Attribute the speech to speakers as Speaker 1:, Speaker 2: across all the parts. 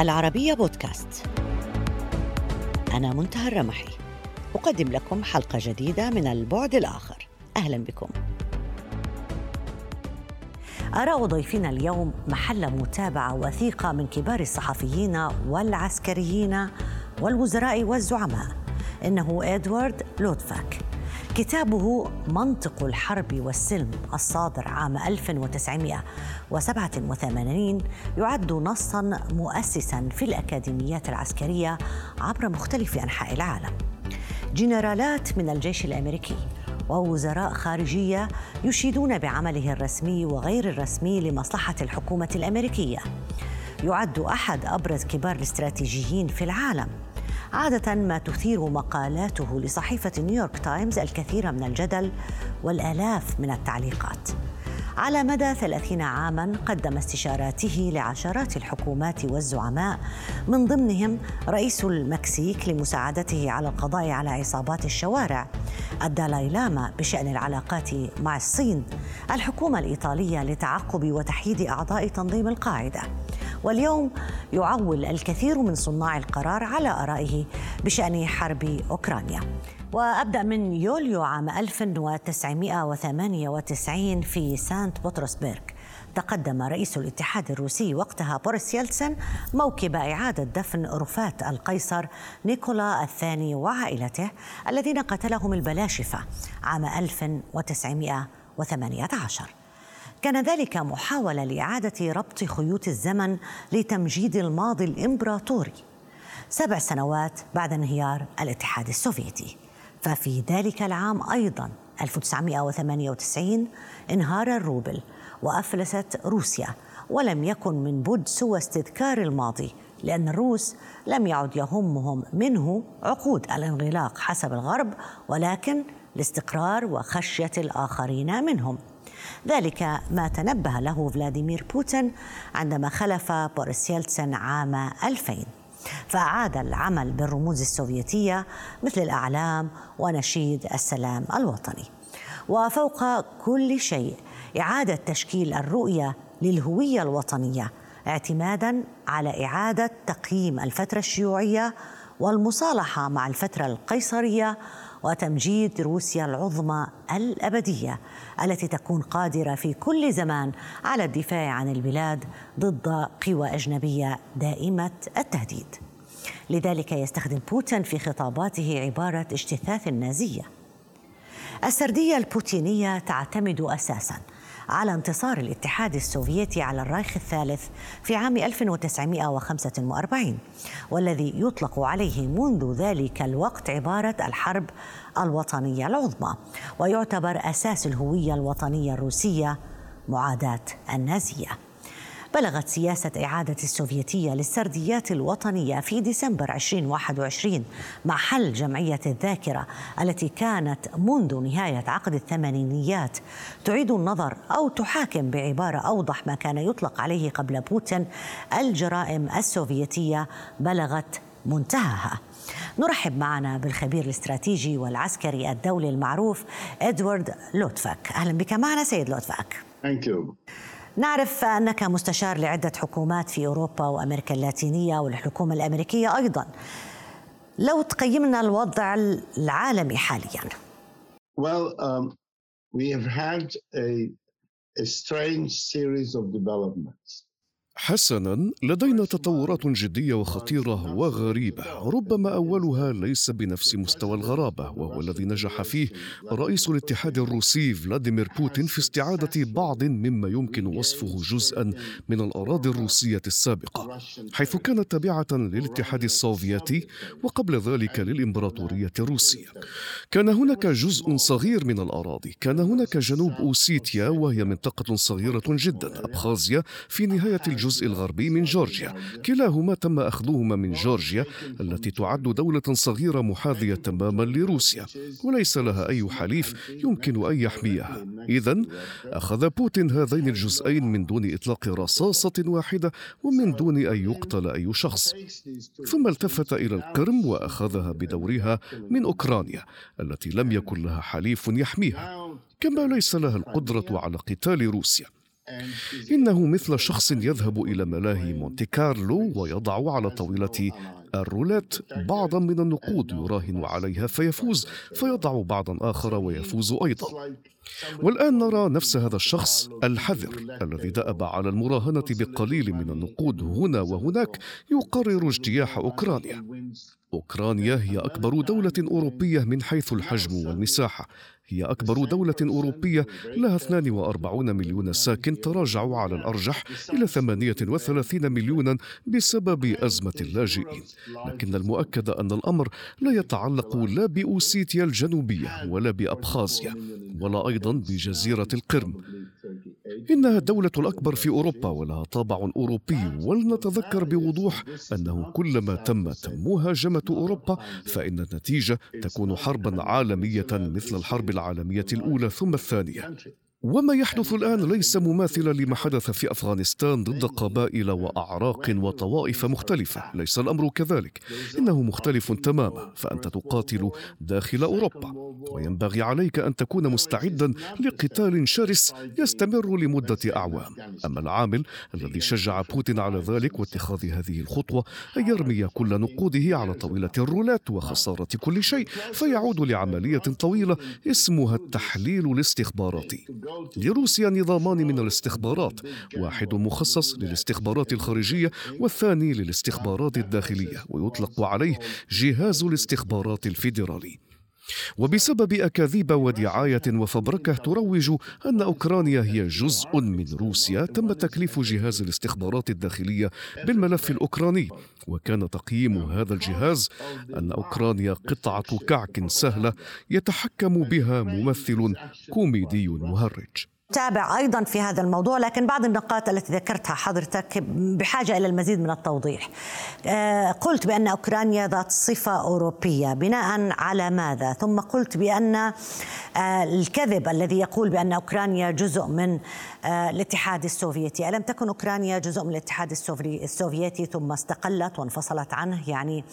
Speaker 1: العربية بودكاست. أنا منتهى الرمحي. أقدم لكم حلقة جديدة من البعد الآخر. أهلا بكم. آراء ضيفنا اليوم محل متابعة وثيقة من كبار الصحفيين والعسكريين والوزراء والزعماء. إنه إدوارد لودفاك كتابه منطق الحرب والسلم الصادر عام 1987 يعد نصا مؤسسا في الأكاديميات العسكرية عبر مختلف أنحاء العالم. جنرالات من الجيش الأمريكي ووزراء خارجية يشيدون بعمله الرسمي وغير الرسمي لمصلحة الحكومة الأمريكية. يعد أحد أبرز كبار الاستراتيجيين في العالم. عادة ما تثير مقالاته لصحيفة نيويورك تايمز الكثير من الجدل والآلاف من التعليقات. على مدى ثلاثين عاما قدم استشاراته لعشرات الحكومات والزعماء من ضمنهم رئيس المكسيك لمساعدته على القضاء على عصابات الشوارع. الدالاي لاما بشأن العلاقات مع الصين الحكومة الإيطالية لتعقب وتحييد أعضاء تنظيم القاعدة. واليوم يعول الكثير من صناع القرار على آرائه بشأن حرب أوكرانيا. وأبدأ من يوليو عام 1998 في سانت بطرسبرغ. تقدم رئيس الاتحاد الروسي وقتها بوريس يلتسن موكب إعادة دفن رفات القيصر نيكولا الثاني وعائلته الذين قتلهم البلاشفة عام 1918 كان ذلك محاولة لإعادة ربط خيوط الزمن لتمجيد الماضي الإمبراطوري. سبع سنوات بعد انهيار الاتحاد السوفيتي. ففي ذلك العام أيضا 1998 انهار الروبل وأفلست روسيا ولم يكن من بد سوى استذكار الماضي لأن الروس لم يعد يهمهم منه عقود الانغلاق حسب الغرب ولكن الاستقرار وخشية الآخرين منهم. ذلك ما تنبه له فلاديمير بوتين عندما خلف بوريس يلتسن عام 2000 فأعاد العمل بالرموز السوفيتية مثل الأعلام ونشيد السلام الوطني. وفوق كل شيء إعادة تشكيل الرؤية للهوية الوطنية اعتمادا على إعادة تقييم الفترة الشيوعية والمصالحة مع الفترة القيصرية وتمجيد روسيا العظمى الأبدية التي تكون قادرة في كل زمان على الدفاع عن البلاد ضد قوى أجنبية دائمة التهديد. لذلك يستخدم بوتين في خطاباته عبارة اجتثاث النازية. السردية البوتينية تعتمد أساسا على انتصار الاتحاد السوفيتي على الرايخ الثالث في عام 1945 والذي يطلق عليه منذ ذلك الوقت عبارة الحرب الوطنية العظمى. ويعتبر أساس الهوية الوطنية الروسية معاداة النازية. بلغت سياسة إعادة السوفيتية للسرديات الوطنية في ديسمبر 2021 مع حل جمعية الذاكرة التي كانت منذ نهاية عقد الثمانينيات. تعيد النظر أو تحاكم بعبارة أوضح ما كان يطلق عليه قبل بوتين. الجرائم السوفيتية بلغت منتهاها. نرحب معنا بالخبير الاستراتيجي والعسكري الدولي المعروف إدوارد لوتفاك أهلا بك. معنا سيد لوتفاك
Speaker 2: Thank you.
Speaker 1: نعرف أنك مستشار لعدة حكومات في أوروبا وأمريكا اللاتينية والحكومة الأمريكية أيضا لو تقيمنا الوضع العالمي حاليا
Speaker 2: Well, um, we have had a, a strange series of developments.
Speaker 3: حسنا لدينا تطورات جدية وخطيرة وغريبة. ربما أولها ليس بنفس مستوى الغرابة وهو الذي نجح فيه رئيس الاتحاد الروسي فلاديمير بوتين في استعادة بعض مما يمكن وصفه جزءا من الأراضي الروسية السابقة حيث كانت تابعة للاتحاد السوفيتي وقبل ذلك للإمبراطورية الروسية. كان هناك جزء صغير من الأراضي. كان هناك جنوب أوسيتيا وهي منطقة صغيرة جدا أبخازيا في نهاية الجزء الغربي من جورجيا. كلاهما تم أخذهما من جورجيا التي تعد دولة صغيرة محاذية تماما لروسيا وليس لها أي حليف يمكن أن يحميها. إذا أخذ بوتين هذين الجزئين من دون إطلاق رصاصة واحدة ومن دون أن يقتل أي شخص. ثم التفت إلى القرم وأخذها بدورها من أوكرانيا التي لم يكن لها حليف يحميها. كما ليس لها القدرة على قتال روسيا. إنه مثل شخص يذهب إلى ملاهي مونتي كارلو ويضع على طاولة الرولات بعضا من النقود يراهن عليها فيفوز فيضع بعضا آخر ويفوز أيضا. والآن نرى نفس هذا الشخص الحذر الذي دأب على المراهنة بقليل من النقود هنا وهناك يقرر اجتياح أوكرانيا. أوكرانيا هي أكبر دولة أوروبية من حيث الحجم والمساحة. هي أكبر دولة أوروبية لها 42 مليون ساكن تراجعوا على الأرجح إلى 38 مليونا بسبب أزمة اللاجئين. لكن المؤكد أن الأمر لا يتعلق لا بأوسيتيا الجنوبية ولا بأبخازيا ولا أيضا بجزيرة القرم. إنها الدولة الأكبر في أوروبا ولها طابع أوروبي ولنتذكر بوضوح أنه كلما تمت مهاجمة أوروبا فإن النتيجة تكون حربا عالمية مثل الحرب العالمية الأولى ثم الثانية. وما يحدث الآن ليس مماثلا لما حدث في أفغانستان ضد قبائل وأعراق وطوائف مختلفة. ليس الأمر كذلك. إنه مختلف تماما. فأنت تقاتل داخل أوروبا. وينبغي عليك أن تكون مستعدا لقتال شرس يستمر لمدة أعوام. أما العامل الذي شجع بوتين على ذلك واتخاذ هذه الخطوة أن يرمي كل نقوده على طاولة الرولات وخسارة كل شيء فيعود لعملية طويلة اسمها التحليل الاستخباراتي. لروسيا نظامان من الاستخبارات واحد مخصص للاستخبارات الخارجية والثاني للاستخبارات الداخلية ويطلق عليه جهاز الاستخبارات الفيدرالي. وبسبب أكاذيب ودعاية وفبركة تروج أن أوكرانيا هي جزء من روسيا تم تكليف جهاز الاستخبارات الداخلية بالملف الأوكراني. وكان تقييم هذا الجهاز أن أوكرانيا قطعة كعك سهلة يتحكم بها ممثل كوميدي مهرج.
Speaker 1: تابع أيضا في هذا الموضوع لكن بعض النقاط التي ذكرتها حضرتك بحاجة إلى المزيد من التوضيح. آه، قلت بأن أوكرانيا ذات صفة أوروبية بناء على ماذا؟ ثم قلت بأن آه، الكذب الذي يقول بأن أوكرانيا جزء من آه، الاتحاد السوفيتي، ألم تكن أوكرانيا جزء من الاتحاد السوفيتي ثم استقلت وانفصلت عنه؟ يعني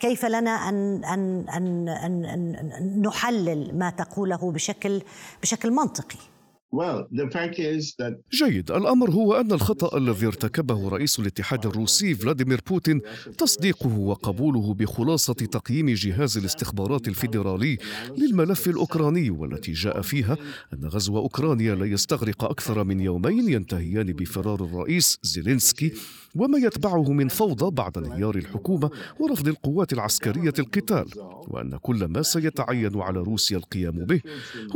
Speaker 1: كيف لنا أن أن أن, أن, أن نحلل ما تقوله بشكل بشكل منطقي؟
Speaker 3: جيد. الأمر هو أن الخطأ الذي ارتكبه رئيس الاتحاد الروسي فلاديمير بوتين تصديقه وقبوله بخلاصة تقييم جهاز الاستخبارات الفيدرالي للملف الأوكراني والتي جاء فيها أن غزو أوكرانيا لا يستغرق أكثر من يومين ينتهيان بفرار الرئيس زيلينسكي وما يتبعه من فوضى بعد انهيار الحكومة ورفض القوات العسكرية القتال وأن كل ما سيتعين على روسيا القيام به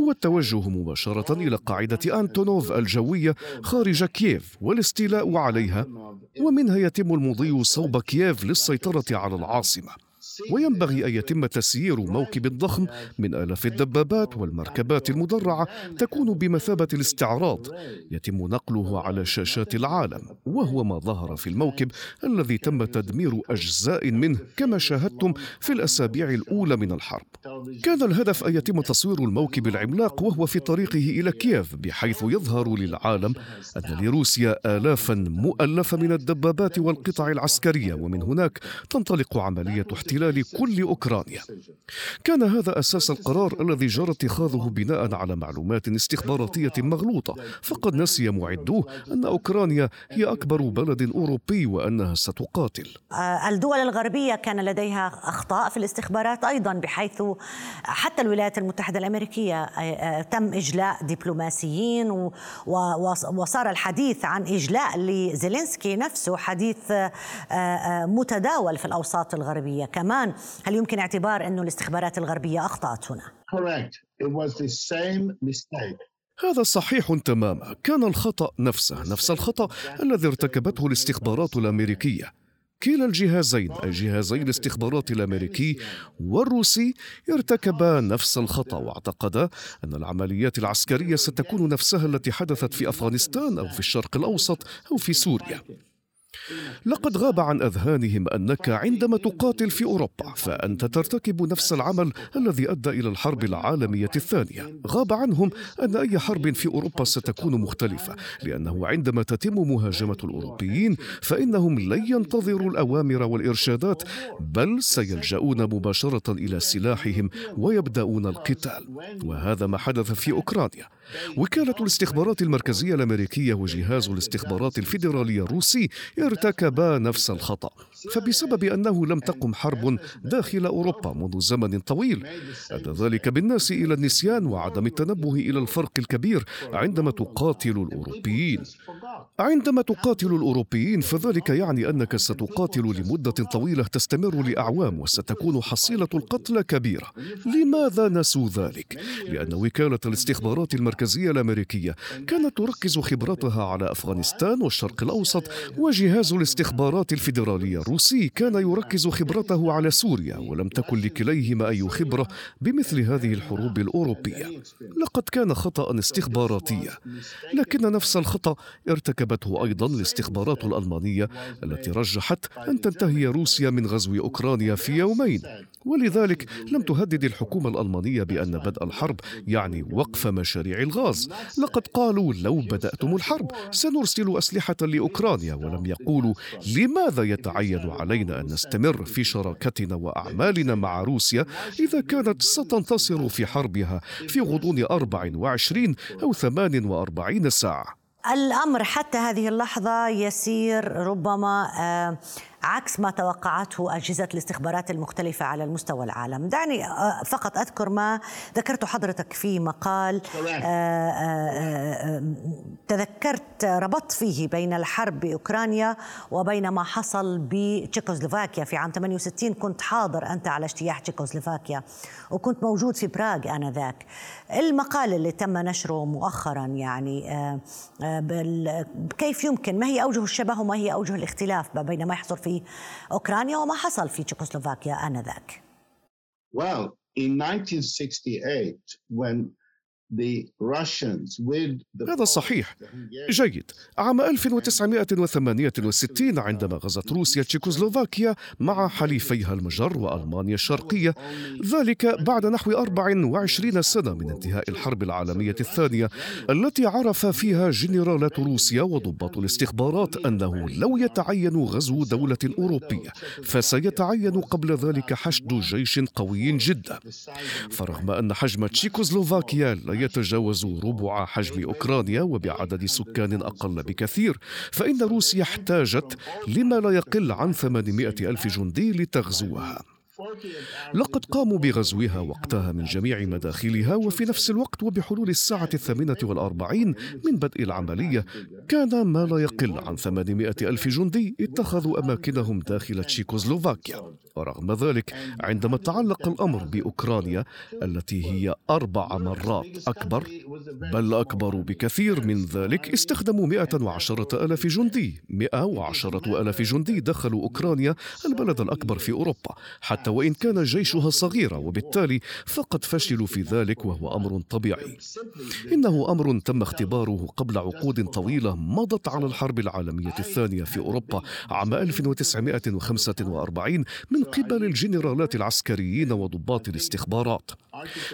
Speaker 3: هو التوجه مباشرة إلى قاعدة أنتونوف الجوية خارج كييف والاستيلاء عليها ومنها يتم المضي صوب كييف للسيطرة على العاصمة. وينبغي أن يتم تسيير موكب ضخم من آلاف الدبابات والمركبات المدرعة تكون بمثابة الاستعراض. يتم نقله على شاشات العالم وهو ما ظهر في الموكب الذي تم تدمير أجزاء منه كما شاهدتم في الأسابيع الأولى من الحرب. كان الهدف أن يتم تصوير الموكب العملاق وهو في طريقه إلى كييف بحيث يظهر للعالم أن لروسيا آلافا مؤلفة من الدبابات والقطع العسكرية. ومن هناك تنطلق عملية احتلال كل أوكرانيا. كان هذا أساس القرار الذي جرى اتخاذه بناء على معلومات استخباراتية مغلوطة. فقد نسي معدوه أن أوكرانيا هي أكبر بلد أوروبي وأنها ستقاتل.
Speaker 1: آه، الدول الغربية كان لديها أخطاء في الاستخبارات أيضا بحيث حتى الولايات المتحدة الأمريكية آه، آه، تم إجلاء دبلوماسيين وصار الحديث عن إجلاء لزيلينسكي نفسه حديث متداول في الأوساط الغربية. كمان هل يمكن اعتبار أنه الاستخبارات الغربية أخطأت هنا؟
Speaker 2: Correct. It was the same mistake.
Speaker 3: هذا صحيح تماما كان الخطأ نفسه نفس الخطأ الذي ارتكبته الاستخبارات الأمريكية كلا الجهازين أي جهازي الاستخبارات الأمريكي والروسي ارتكبا نفس الخطأ واعتقدا أن العمليات العسكرية ستكون نفسها التي حدثت في أفغانستان أو في الشرق الأوسط أو في سوريا لقد غاب عن أذهانهم أنك عندما تقاتل في أوروبا فأنت ترتكب نفس العمل الذي أدى إلى الحرب العالمية الثانية. غاب عنهم أن أي حرب في أوروبا ستكون مختلفة لأنه عندما تتم مهاجمة الأوروبيين فإنهم لن ينتظروا الأوامر والإرشادات بل سيلجؤون مباشرة إلى سلاحهم ويبدأون القتال. وهذا ما حدث في أوكرانيا. وكالة الاستخبارات المركزية الأمريكية وجهاز الاستخبارات الفيدرالي الروسي ارتكبا نفس الخطأ. فبسبب أنه لم تقم حرب داخل أوروبا منذ زمن طويل أدى ذلك بالناس إلى النسيان وعدم التنبه إلى الفرق الكبير عندما تقاتل الأوروبيين عندما تقاتل الأوروبيين فذلك يعني أنك ستقاتل لمدة طويلة تستمر لأعوام وستكون حصيلة القتلى كبيرة لماذا نسوا ذلك؟ لأن وكالة الاستخبارات المركزية الأمريكية كانت تركز خبرتها على أفغانستان والشرق الأوسط وجهاز الاستخبارات الفيدرالي الروسي كان يركز خبرته على سوريا ولم تكن لكليهما أي خبرة بمثل هذه الحروب الأوروبية. لقد كان خطأ استخباراتيا لكن نفس الخطأ ارتكبته أيضا الاستخبارات الألمانية التي رجحت أن تنتهي روسيا من غزو أوكرانيا في يومين. ولذلك لم تهدد الحكومة الألمانية بأن بدء الحرب يعني وقف مشاريع الغاز. لقد قالوا لو بدأتم الحرب سنرسل أسلحة لأوكرانيا ولم يقولوا لماذا يتعين علينا أن نستمر في شراكتنا وأعمالنا مع روسيا إذا كانت ستنتصر في حربها في غضون 24 أو 48 ساعة.
Speaker 1: الأمر حتى هذه اللحظة يسير ربما آه، عكس ما توقعته أجهزة الاستخبارات المختلفة على المستوى العالم. دعني آه، فقط أذكر ما ذكرته حضرتك في مقال آه، تذكرت ربطت فيه بين الحرب بأوكرانيا وبين ما حصل بتشيكوسلوفاكيا. في عام 68 كنت حاضر أنت على اجتياح تشيكوسلوفاكيا وكنت موجود في براغ آنذاك. المقال اللي تم نشره مؤخرا يعني كيف يمكن؟ ما هي أوجه الشبه وما هي أوجه الاختلاف بين ما يحصل في أوكرانيا وما حصل في تشيكوسلوفاكيا آنذاك.
Speaker 2: Well, in 1968 when
Speaker 3: هذا صحيح. جيد. عام 1968 عندما غزت روسيا تشيكوسلوفاكيا مع حليفيها المجر وألمانيا الشرقية ذلك بعد نحو 24 سنة من انتهاء الحرب العالمية الثانية التي عرف فيها جنرالات روسيا وضباط الاستخبارات أنه لو يتعين غزو دولة أوروبية فسيتعين قبل ذلك حشد جيش قوي جدا. فرغم أن حجم تشيكوسلوفاكيا لا يتجاوز ربع حجم أوكرانيا وبعدد سكان أقل بكثير فإن روسيا احتاجت لما لا يقل عن 800 ألف جندي لتغزوها. لقد قاموا بغزوها وقتها من جميع مداخلها وفي نفس الوقت وبحلول الساعة الثامنة والأربعين من بدء العملية كان ما لا يقل عن 800 ألف جندي اتخذوا أماكنهم داخل تشيكوسلوفاكيا. ورغم ذلك عندما تعلق الأمر بأوكرانيا التي هي أربع مرات أكبر بل أكبر بكثير من ذلك استخدموا 110 ألف جندي. 110 ألف جندي دخلوا أوكرانيا البلد الأكبر في أوروبا حتى وإن كان جيشها صغيرا وبالتالي فقد فشلوا في ذلك وهو أمر طبيعي. إنه أمر تم اختباره قبل عقود طويلة مضت على الحرب العالمية الثانية في أوروبا عام 1945 من قبل الجنرالات العسكريين وضباط الاستخبارات.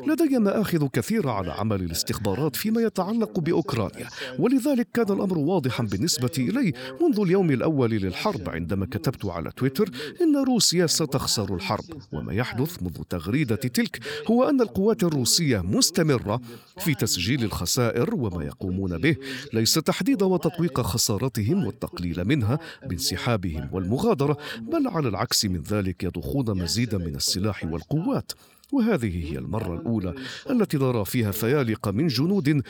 Speaker 3: لدي مآخذ كثيرة على عمل الاستخبارات فيما يتعلق بأوكرانيا ولذلك كان الأمر واضحا بالنسبة إلي منذ اليوم الأول للحرب عندما كتبت على تويتر إن روسيا ستخسر الحرب. وما يحدث منذ تغريدة تلك هو أن القوات الروسية مستمرة في تسجيل الخسائر وما يقومون به ليس تحديد وتطويق خسارتهم والتقليل منها بانسحابهم والمغادرة بل على العكس من ذلك يضخون مزيدا من السلاح والقوات. وهذه هي المرة الأولى التي نرى فيها فيالق من جنود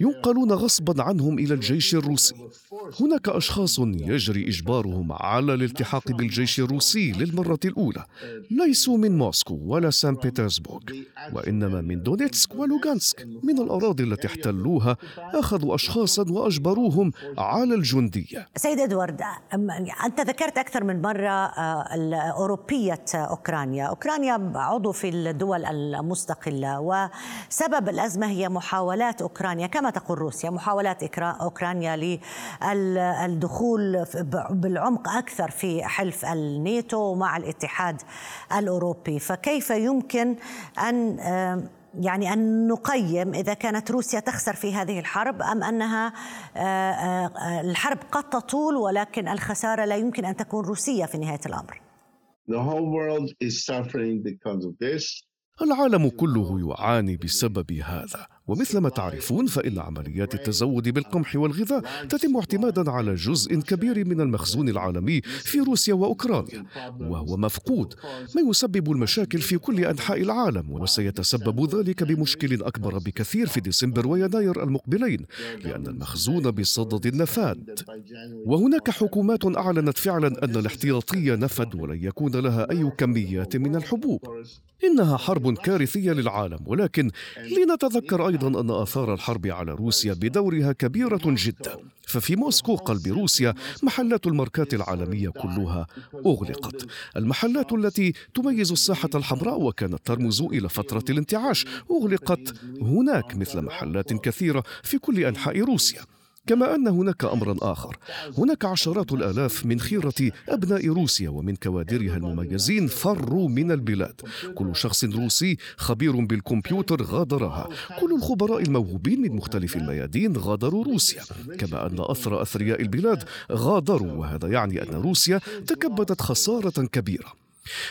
Speaker 3: ينقلون غصبا عنهم إلى الجيش الروسي. هناك أشخاص يجري إجبارهم على الالتحاق بالجيش الروسي للمرة الأولى. ليسوا من موسكو ولا سان بيترسبورغ وإنما من دونيتسك ولوغانسك. من الأراضي التي احتلوها أخذوا أشخاصا وأجبروهم على الجندية.
Speaker 1: سيد إدوارد أنت ذكرت أكثر من مرة آه، أوروبية أوكرانيا. أوكرانيا عضو في الدول المستقلة. وسبب الأزمة هي محاولات أوكرانيا كما تقول روسيا محاولات أوكرانيا للدخول بالعمق أكثر في حلف الناتو مع الاتحاد الأوروبي. فكيف يمكن أن يعني أن نقيم إذا كانت روسيا تخسر في هذه الحرب أم أنها الحرب قد تطول ولكن الخسارة لا يمكن أن تكون روسية في نهاية الأمر؟
Speaker 2: The whole world is suffering because of this.
Speaker 3: العالم كله يعاني بسبب هذا. ومثل ما تعرفون فإن عمليات التزود بالقمح والغذاء تتم اعتمادا على جزء كبير من المخزون العالمي في روسيا وأوكرانيا وهو مفقود. ما يسبب المشاكل في كل أنحاء العالم وسيتسبب ذلك بمشكل أكبر بكثير في ديسمبر ويناير المقبلين لأن المخزون بصدد النفاد وهناك حكومات أعلنت فعلا أن الاحتياطية نفد ولن يكون لها أي كميات من الحبوب. إنها حرب كارثية للعالم ولكن لنتذكر أيضا أن آثار الحرب على روسيا بدورها كبيرة جدا. ففي موسكو قلب روسيا محلات الماركات العالمية كلها أغلقت. المحلات التي تميز الساحة الحمراء وكانت ترمز إلى فترة الانتعاش أغلقت هناك مثل محلات كثيرة في كل أنحاء روسيا. كما أن هناك امرا آخر. هناك عشرات الآلاف من خيرة أبناء روسيا ومن كوادرها المميزين فروا من البلاد. كل شخص روسي خبير بالكمبيوتر غادرها. كل الخبراء الموهوبين من مختلف الميادين غادروا روسيا. كما أن اثرى أثرياء البلاد غادروا وهذا يعني أن روسيا تكبدت خسارة كبيرة.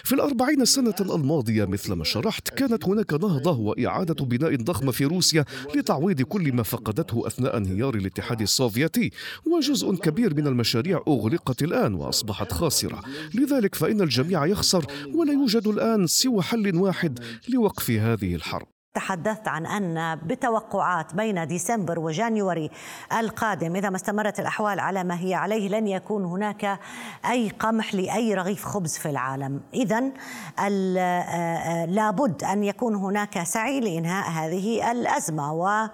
Speaker 3: في الأربعين سنة الماضية مثل ما شرحت كانت هناك نهضة وإعادة بناء ضخمة في روسيا لتعويض كل ما فقدته أثناء انهيار الاتحاد السوفيتي وجزء كبير من المشاريع أغلقت الآن وأصبحت خاسرة. لذلك فإن الجميع يخسر ولا يوجد الآن سوى حل واحد لوقف هذه الحرب.
Speaker 1: تحدثت عن أن بتوقعات بين ديسمبر وجانيوري القادم إذا ما استمرت الأحوال على ما هي عليه لن يكون هناك أي قمح لأي رغيف خبز في العالم. إذا لابد أن يكون هناك سعي لإنهاء هذه الأزمة. و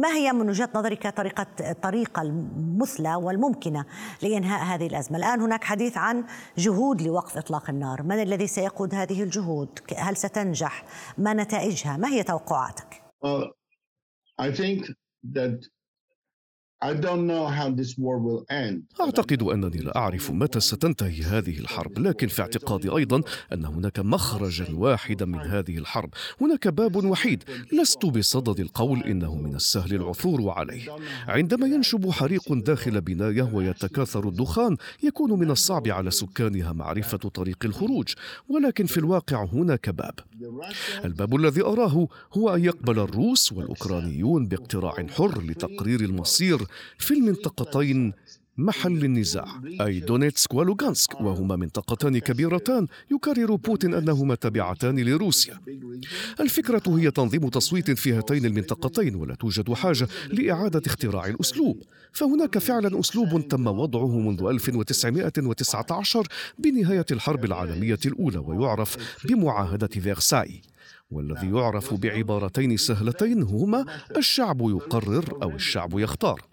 Speaker 1: ما هي من وجهة نظرك طريقه الطريقة المثلى والممكنة لإنهاء هذه الأزمة؟ الآن هناك حديث عن جهود لوقف إطلاق النار، من الذي سيقود هذه الجهود؟ هل ستنجح؟ ما نتائجها؟ ما هي توقعاتك؟
Speaker 2: uh, I think that
Speaker 3: أعتقد أنني لا أعرف متى ستنتهي هذه الحرب لكن في اعتقادي أيضا أن هناك مخرجا واحدا من هذه الحرب. هناك باب وحيد. لست بصدد القول إنه من السهل العثور عليه. عندما ينشب حريق داخل بناية ويتكاثر الدخان يكون من الصعب على سكانها معرفة طريق الخروج. ولكن في الواقع هناك باب. الباب الذي أراه هو أن يقبل الروس والأوكرانيون باقتراع حر لتقرير المصير في المنطقتين محل النزاع أي دونيتسك ولوغانسك وهما منطقتان كبيرتان يكرر بوتين أنهما تابعتان لروسيا. الفكرة هي تنظيم تصويت في هاتين المنطقتين ولا توجد حاجة لإعادة اختراع الأسلوب. فهناك فعلا أسلوب تم وضعه منذ 1919 بنهاية الحرب العالمية الأولى ويعرف بمعاهدة فيرساي. والذي يعرف بعبارتين سهلتين هما الشعب يقرر أو الشعب يختار.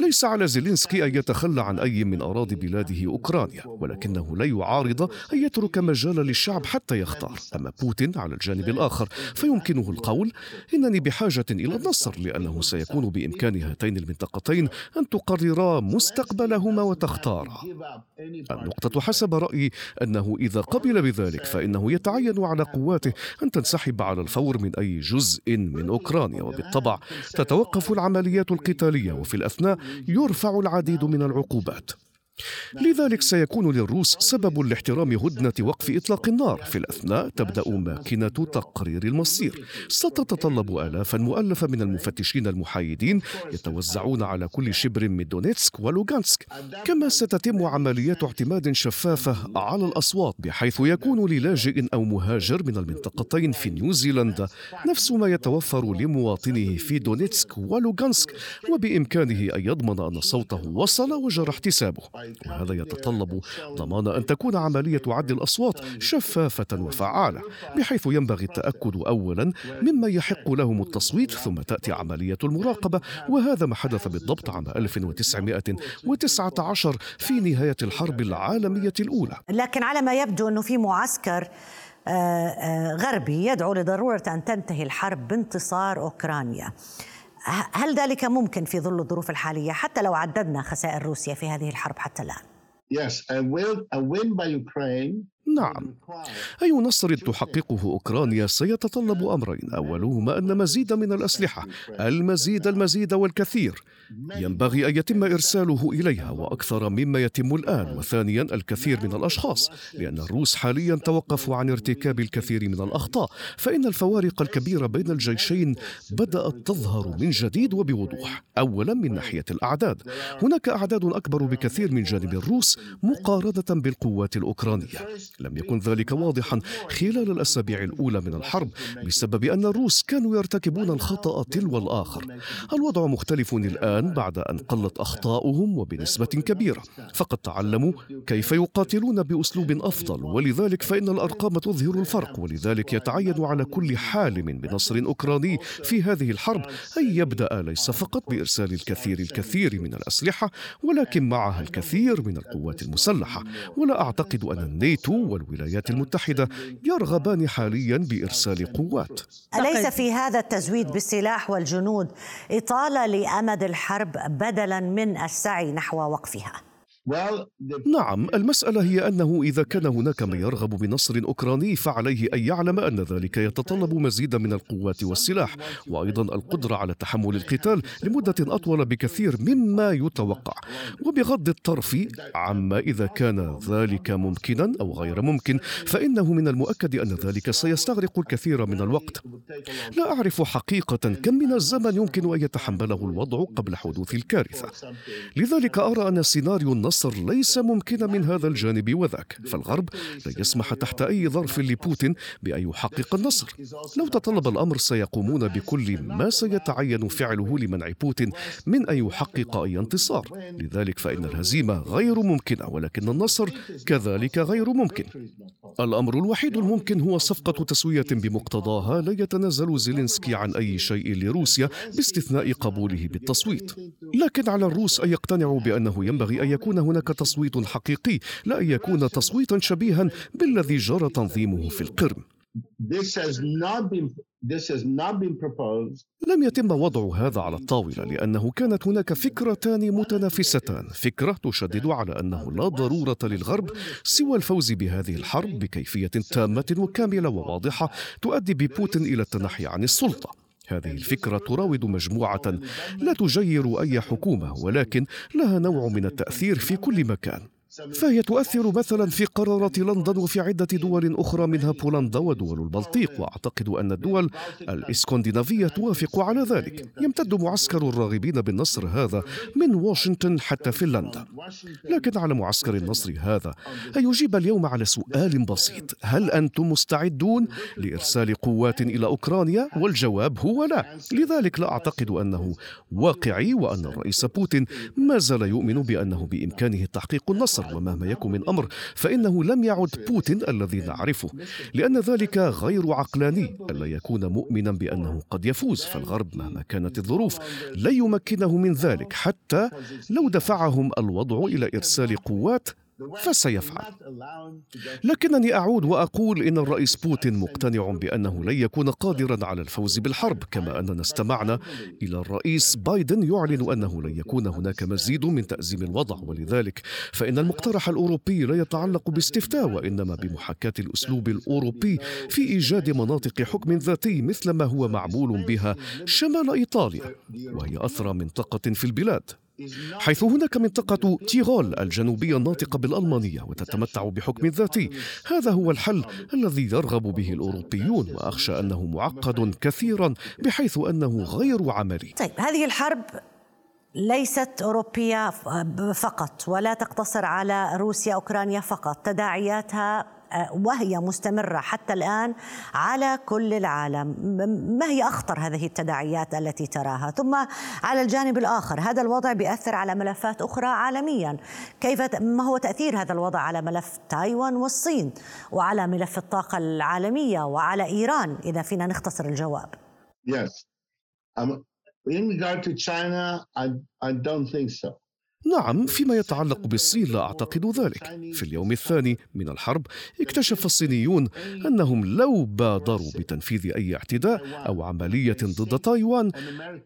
Speaker 3: ليس على زيلينسكي أن يتخلى عن أي من أراضي بلاده أوكرانيا ولكنه لا يعارض أن يترك مجالا للشعب حتى يختار. أما بوتين على الجانب الآخر فيمكنه القول إنني بحاجة إلى النصر لأنه سيكون بإمكان هاتين المنطقتين أن تقررا مستقبلهما وتختارا. النقطة حسب رأيي أنه إذا قبل بذلك فإنه يتعين على قواته أن تنسحب على الفور من أي جزء من أوكرانيا وبالطبع تتوقف العمليات القتالية وفي الأثناء يرفع العديد من العقوبات. لذلك سيكون للروس سبب لاحترام هدنة وقف إطلاق النار. في الأثناء تبدأ ماكينة تقرير المصير. ستتطلب آلافا مؤلفة من المفتشين المحايدين يتوزعون على كل شبر من دونيتسك ولوغانسك. كما ستتم عمليات اعتماد شفافة على الأصوات بحيث يكون للاجئ أو مهاجر من المنطقتين في نيوزيلندا نفس ما يتوفر لمواطنه في دونيتسك ولوغانسك وبإمكانه أن يضمن أن صوته وصل وجرى احتسابه. وهذا يتطلب ضمان أن تكون عملية عد الأصوات شفافة وفعالة بحيث ينبغي التأكد أولا مما يحق لهم التصويت ثم تأتي عملية المراقبة وهذا ما حدث بالضبط عام 1919 في نهاية الحرب العالمية الأولى.
Speaker 1: لكن على ما يبدو أنه في معسكر آه، آه، غربي يدعو لضرورة أن تنتهي الحرب بانتصار أوكرانيا. هل ذلك ممكن في ظل الظروف الحالية حتى لو عددنا خسائر روسيا في هذه الحرب حتى الآن؟
Speaker 2: Yes, a win, a win by Ukraine
Speaker 3: نعم. أي نصر تحققه أوكرانيا سيتطلب أمرين. أولهما أن مزيد من الأسلحة المزيد المزيد والكثير. ينبغي أن يتم إرساله إليها وأكثر مما يتم الآن وثانيا الكثير من الأشخاص لأن الروس حاليا توقفوا عن ارتكاب الكثير من الأخطاء. فإن الفوارق الكبيرة بين الجيشين بدأت تظهر من جديد وبوضوح أولا من ناحية الأعداد. هناك أعداد أكبر بكثير من جانب الروس مقارنة بالقوات الأوكرانية. لم يكن ذلك واضحا خلال الأسابيع الأولى من الحرب بسبب أن الروس كانوا يرتكبون الخطأ تلو الآخر. الوضع مختلف الآن بعد أن قلت أخطاؤهم وبنسبة كبيرة. فقد تعلموا كيف يقاتلون بأسلوب أفضل ولذلك فإن الأرقام تظهر الفرق ولذلك يتعين على كل حالم بنصر أوكراني في هذه الحرب أن يبدأ ليس فقط بإرسال الكثير الكثير من الأسلحة ولكن معها الكثير من القوات المسلحة. ولا أعتقد أن الناتو والولايات المتحدة يرغبان حاليا بإرسال قوات
Speaker 1: أليس في هذا التزويد بالسلاح والجنود إطالة لأمد الحرب بدلا من السعي نحو وقفها؟
Speaker 3: نعم المسألة هي أنه إذا كان هناك من يرغب بنصر أوكراني فعليه أن يعلم أن ذلك يتطلب مزيدا من القوات والسلاح وأيضا القدرة على تحمل القتال لمدة أطول بكثير مما يتوقع. وبغض الطرف عما إذا كان ذلك ممكنا أو غير ممكن فإنه من المؤكد أن ذلك سيستغرق الكثير من الوقت. لا أعرف حقيقة كم من الزمن يمكن أن يتحمله الوضع قبل حدوث الكارثة. لذلك أرى أن سيناريو النصر النصر ليس ممكنا من هذا الجانب وذاك فالغرب لا يسمح تحت أي ظرف لبوتين بأن يحقق النصر. لو تطلب الأمر سيقومون بكل ما سيتعين فعله لمنع بوتين من أن يحقق أي انتصار. لذلك فإن الهزيمة غير ممكنة ولكن النصر كذلك غير ممكن. الأمر الوحيد الممكن هو صفقة تسوية بمقتضاها لا يتنازل زيلينسكي عن أي شيء لروسيا باستثناء قبوله بالتصويت. لكن على الروس أن يقتنعوا بأنه ينبغي أن يكون هناك تصويت حقيقي. لا أن يكون تصويتا شبيها بالذي جرى تنظيمه في القرم. This has not been This has not been proposed. لم يتم وضع هذا على الطاولة لأنه كانت هناك فكرتان متنافستان فكرة تشدد على أنه لا ضرورة للغرب سوى الفوز بهذه الحرب بكيفية تامة وكاملة وواضحة تؤدي ببوتين إلى التنحي عن السلطة. هذه الفكرة تراود مجموعة لا تجير أي حكومة ولكن لها نوع من التأثير في كل مكان. فهي تؤثر مثلا في قرارات لندن وفي عدة دول أخرى منها بولندا ودول البلطيق. وأعتقد أن الدول الإسكندنافية توافق على ذلك. يمتد معسكر الراغبين بالنصر هذا من واشنطن حتى فنلندا. لكن على معسكر النصر هذا أن يجيب اليوم على سؤال بسيط. هل أنتم مستعدون لإرسال قوات إلى أوكرانيا؟ والجواب هو لا. لذلك لا أعتقد أنه واقعي وأن الرئيس بوتين ما زال يؤمن بأنه بإمكانه تحقيق النصر. الآخر ومهما يكن من أمر فإنه لم يعد بوتين الذي نعرفه لأن ذلك غير عقلاني. ألا يكون مؤمنا بأنه قد يفوز فالغرب مهما كانت الظروف لا يمكنه من ذلك حتى لو دفعهم الوضع إلى إرسال قوات فسيفعل. لكنني أعود وأقول إن الرئيس بوتين مقتنع بأنه لن يكون قادرا على الفوز بالحرب كما أننا استمعنا إلى الرئيس بايدن يعلن أنه لن يكون هناك مزيد من تأزيم الوضع. ولذلك فإن المقترح الأوروبي لا يتعلق باستفتاء وإنما بمحاكاة الأسلوب الأوروبي في إيجاد مناطق حكم ذاتي مثل ما هو معمول بها شمال إيطاليا وهي أثرى منطقة في البلاد. حيث هناك منطقة تيغول الجنوبية الناطقة بالألمانية وتتمتع بحكم ذاتي. هذا هو الحل الذي يرغب به الأوروبيون وأخشى أنه معقد كثيرا بحيث أنه غير عملي.
Speaker 1: طيب هذه الحرب ليست أوروبية فقط ولا تقتصر على روسيا أوكرانيا فقط. تداعياتها وهي مستمرة حتى الآن على كل العالم ما هي أخطر هذه التداعيات التي تراها ثم على الجانب الآخر هذا الوضع بيأثر على ملفات أخرى عالميا كيف ما هو تأثير هذا الوضع على ملف تايوان والصين وعلى ملف الطاقة العالمية وعلى إيران إذا فينا نختصر الجواب
Speaker 2: Yes. Um, in regard to China, I, I don't think so.
Speaker 3: نعم فيما يتعلق بالصين لا أعتقد ذلك. في اليوم الثاني من الحرب اكتشف الصينيون أنهم لو بادروا بتنفيذ أي اعتداء أو عملية ضد تايوان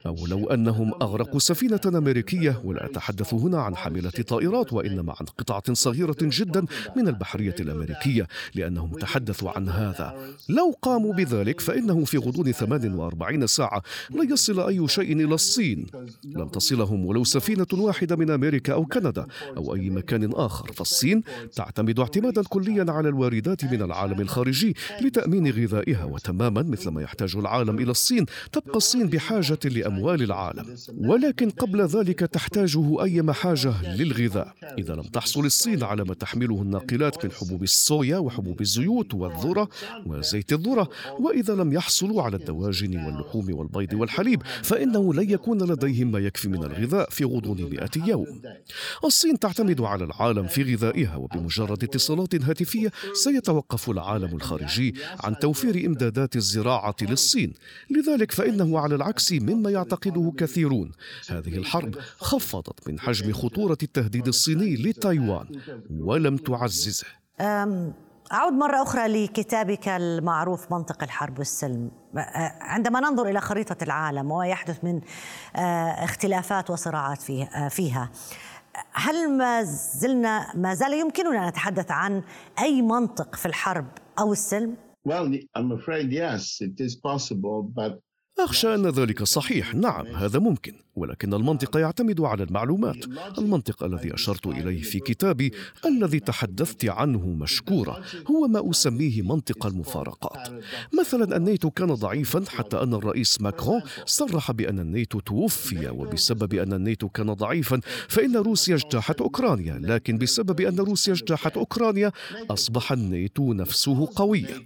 Speaker 3: أو لو أنهم أغرقوا سفينة أمريكية ولا اتحدث هنا عن حامله طائرات وإنما عن قطعة صغيرة جدا من البحرية الأمريكية لأنهم تحدثوا عن هذا. لو قاموا بذلك فإنه في غضون 48 ساعة لا يصل أي شيء إلى الصين. لن تصلهم ولو سفينة واحدة من أمريكا أمريكا أو كندا أو أي مكان آخر. فالصين تعتمد اعتمادا كليا على الواردات من العالم الخارجي لتأمين غذائها وتماما مثل ما يحتاج العالم إلى الصين. تبقى الصين بحاجة لأموال العالم ولكن قبل ذلك تحتاجه أي محاجة للغذاء. إذا لم تحصل الصين على ما تحمله الناقلات من حبوب الصويا وحبوب الزيوت والذرة وزيت الذرة وإذا لم يحصلوا على الدواجن واللحوم والبيض والحليب فإنه لن يكون لديهم ما يكفي من الغذاء في غضون مئة يوم. الصين تعتمد على العالم في غذائها وبمجرد اتصالات هاتفية سيتوقف العالم الخارجي عن توفير إمدادات الزراعة للصين. لذلك فإنه على العكس مما يعتقده كثيرون. هذه الحرب خفضت من حجم خطورة التهديد الصيني لتايوان ولم تعززه.
Speaker 1: أعود مرة أخرى لكتابك المعروف منطق الحرب والسلم عندما ننظر إلى خريطة العالم وما يحدث من آه، اختلافات وصراعات آه، فيها هل ما زلنا ما زال يمكننا أن نتحدث عن أي منطق في الحرب أو السلم؟
Speaker 2: Well, I'm afraid yes, it is possible, but
Speaker 3: أخشى أن ذلك صحيح. نعم هذا ممكن ولكن المنطق يعتمد على المعلومات. المنطق الذي أشرت إليه في كتابي الذي تحدثت عنه مشكورة هو ما أسميه منطق المفارقات. مثلا الناتو كان ضعيفا حتى أن الرئيس ماكرون صرح بأن الناتو توفي وبسبب أن الناتو كان ضعيفا فإن روسيا اجتاحت أوكرانيا. لكن بسبب أن روسيا اجتاحت أوكرانيا أصبح الناتو نفسه قويا.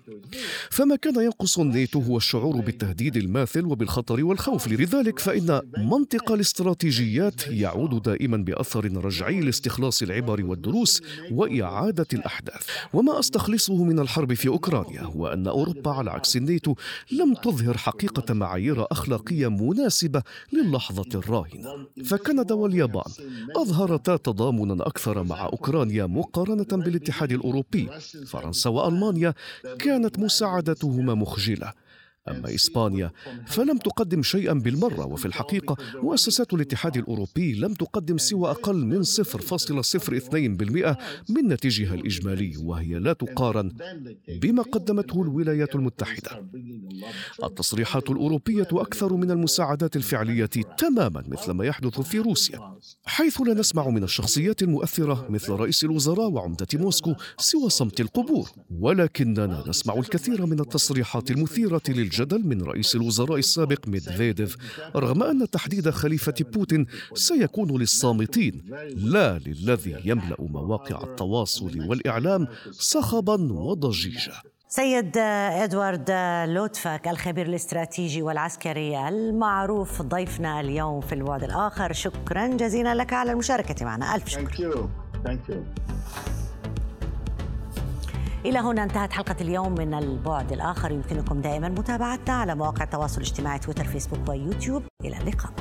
Speaker 3: فما كان ينقص الناتو هو الشعور بالتهديد الماثل وبالخطر والخوف. لذلك فإن منطق الاستراتيجيات يعود دائما بأثر رجعي لاستخلاص العبر والدروس وإعادة الأحداث. وما أستخلصه من الحرب في أوكرانيا هو أن أوروبا على عكس الناتو لم تظهر حقيقة معايير أخلاقية مناسبة للحظة الراهنة. فكندا واليابان أظهرتا تضامنا أكثر مع أوكرانيا مقارنة بالاتحاد الأوروبي. فرنسا وألمانيا كانت مساعدتهما مخجلة. أما إسبانيا فلم تقدم شيئا بالمرة وفي الحقيقة مؤسسات الاتحاد الأوروبي لم تقدم سوى أقل من 0.02% من ناتجها الإجمالي وهي لا تقارن بما قدمته الولايات المتحدة. التصريحات الأوروبية أكثر من المساعدات الفعلية تماما مثل ما يحدث في روسيا. حيث لا نسمع من الشخصيات المؤثرة مثل رئيس الوزراء وعمدة موسكو سوى صمت القبور. ولكننا نسمع الكثير من التصريحات المثيرة لل الجدل من رئيس الوزراء السابق ميدفيديف رغم أن تحديد خليفة بوتين سيكون للصامتين لا للذي يملأ مواقع التواصل والإعلام صخبا وضجيجا
Speaker 1: سيد إدوارد لوتفاك الخبير الاستراتيجي والعسكري المعروف ضيفنا اليوم في البعد الآخر شكرا جزيلا لك على المشاركة معنا ألف شكر Thank you. Thank you. إلى هنا انتهت حلقة اليوم من البعد الآخر. يمكنكم دائما متابعتنا على مواقع التواصل الاجتماعي تويتر فيسبوك ويوتيوب. إلى اللقاء.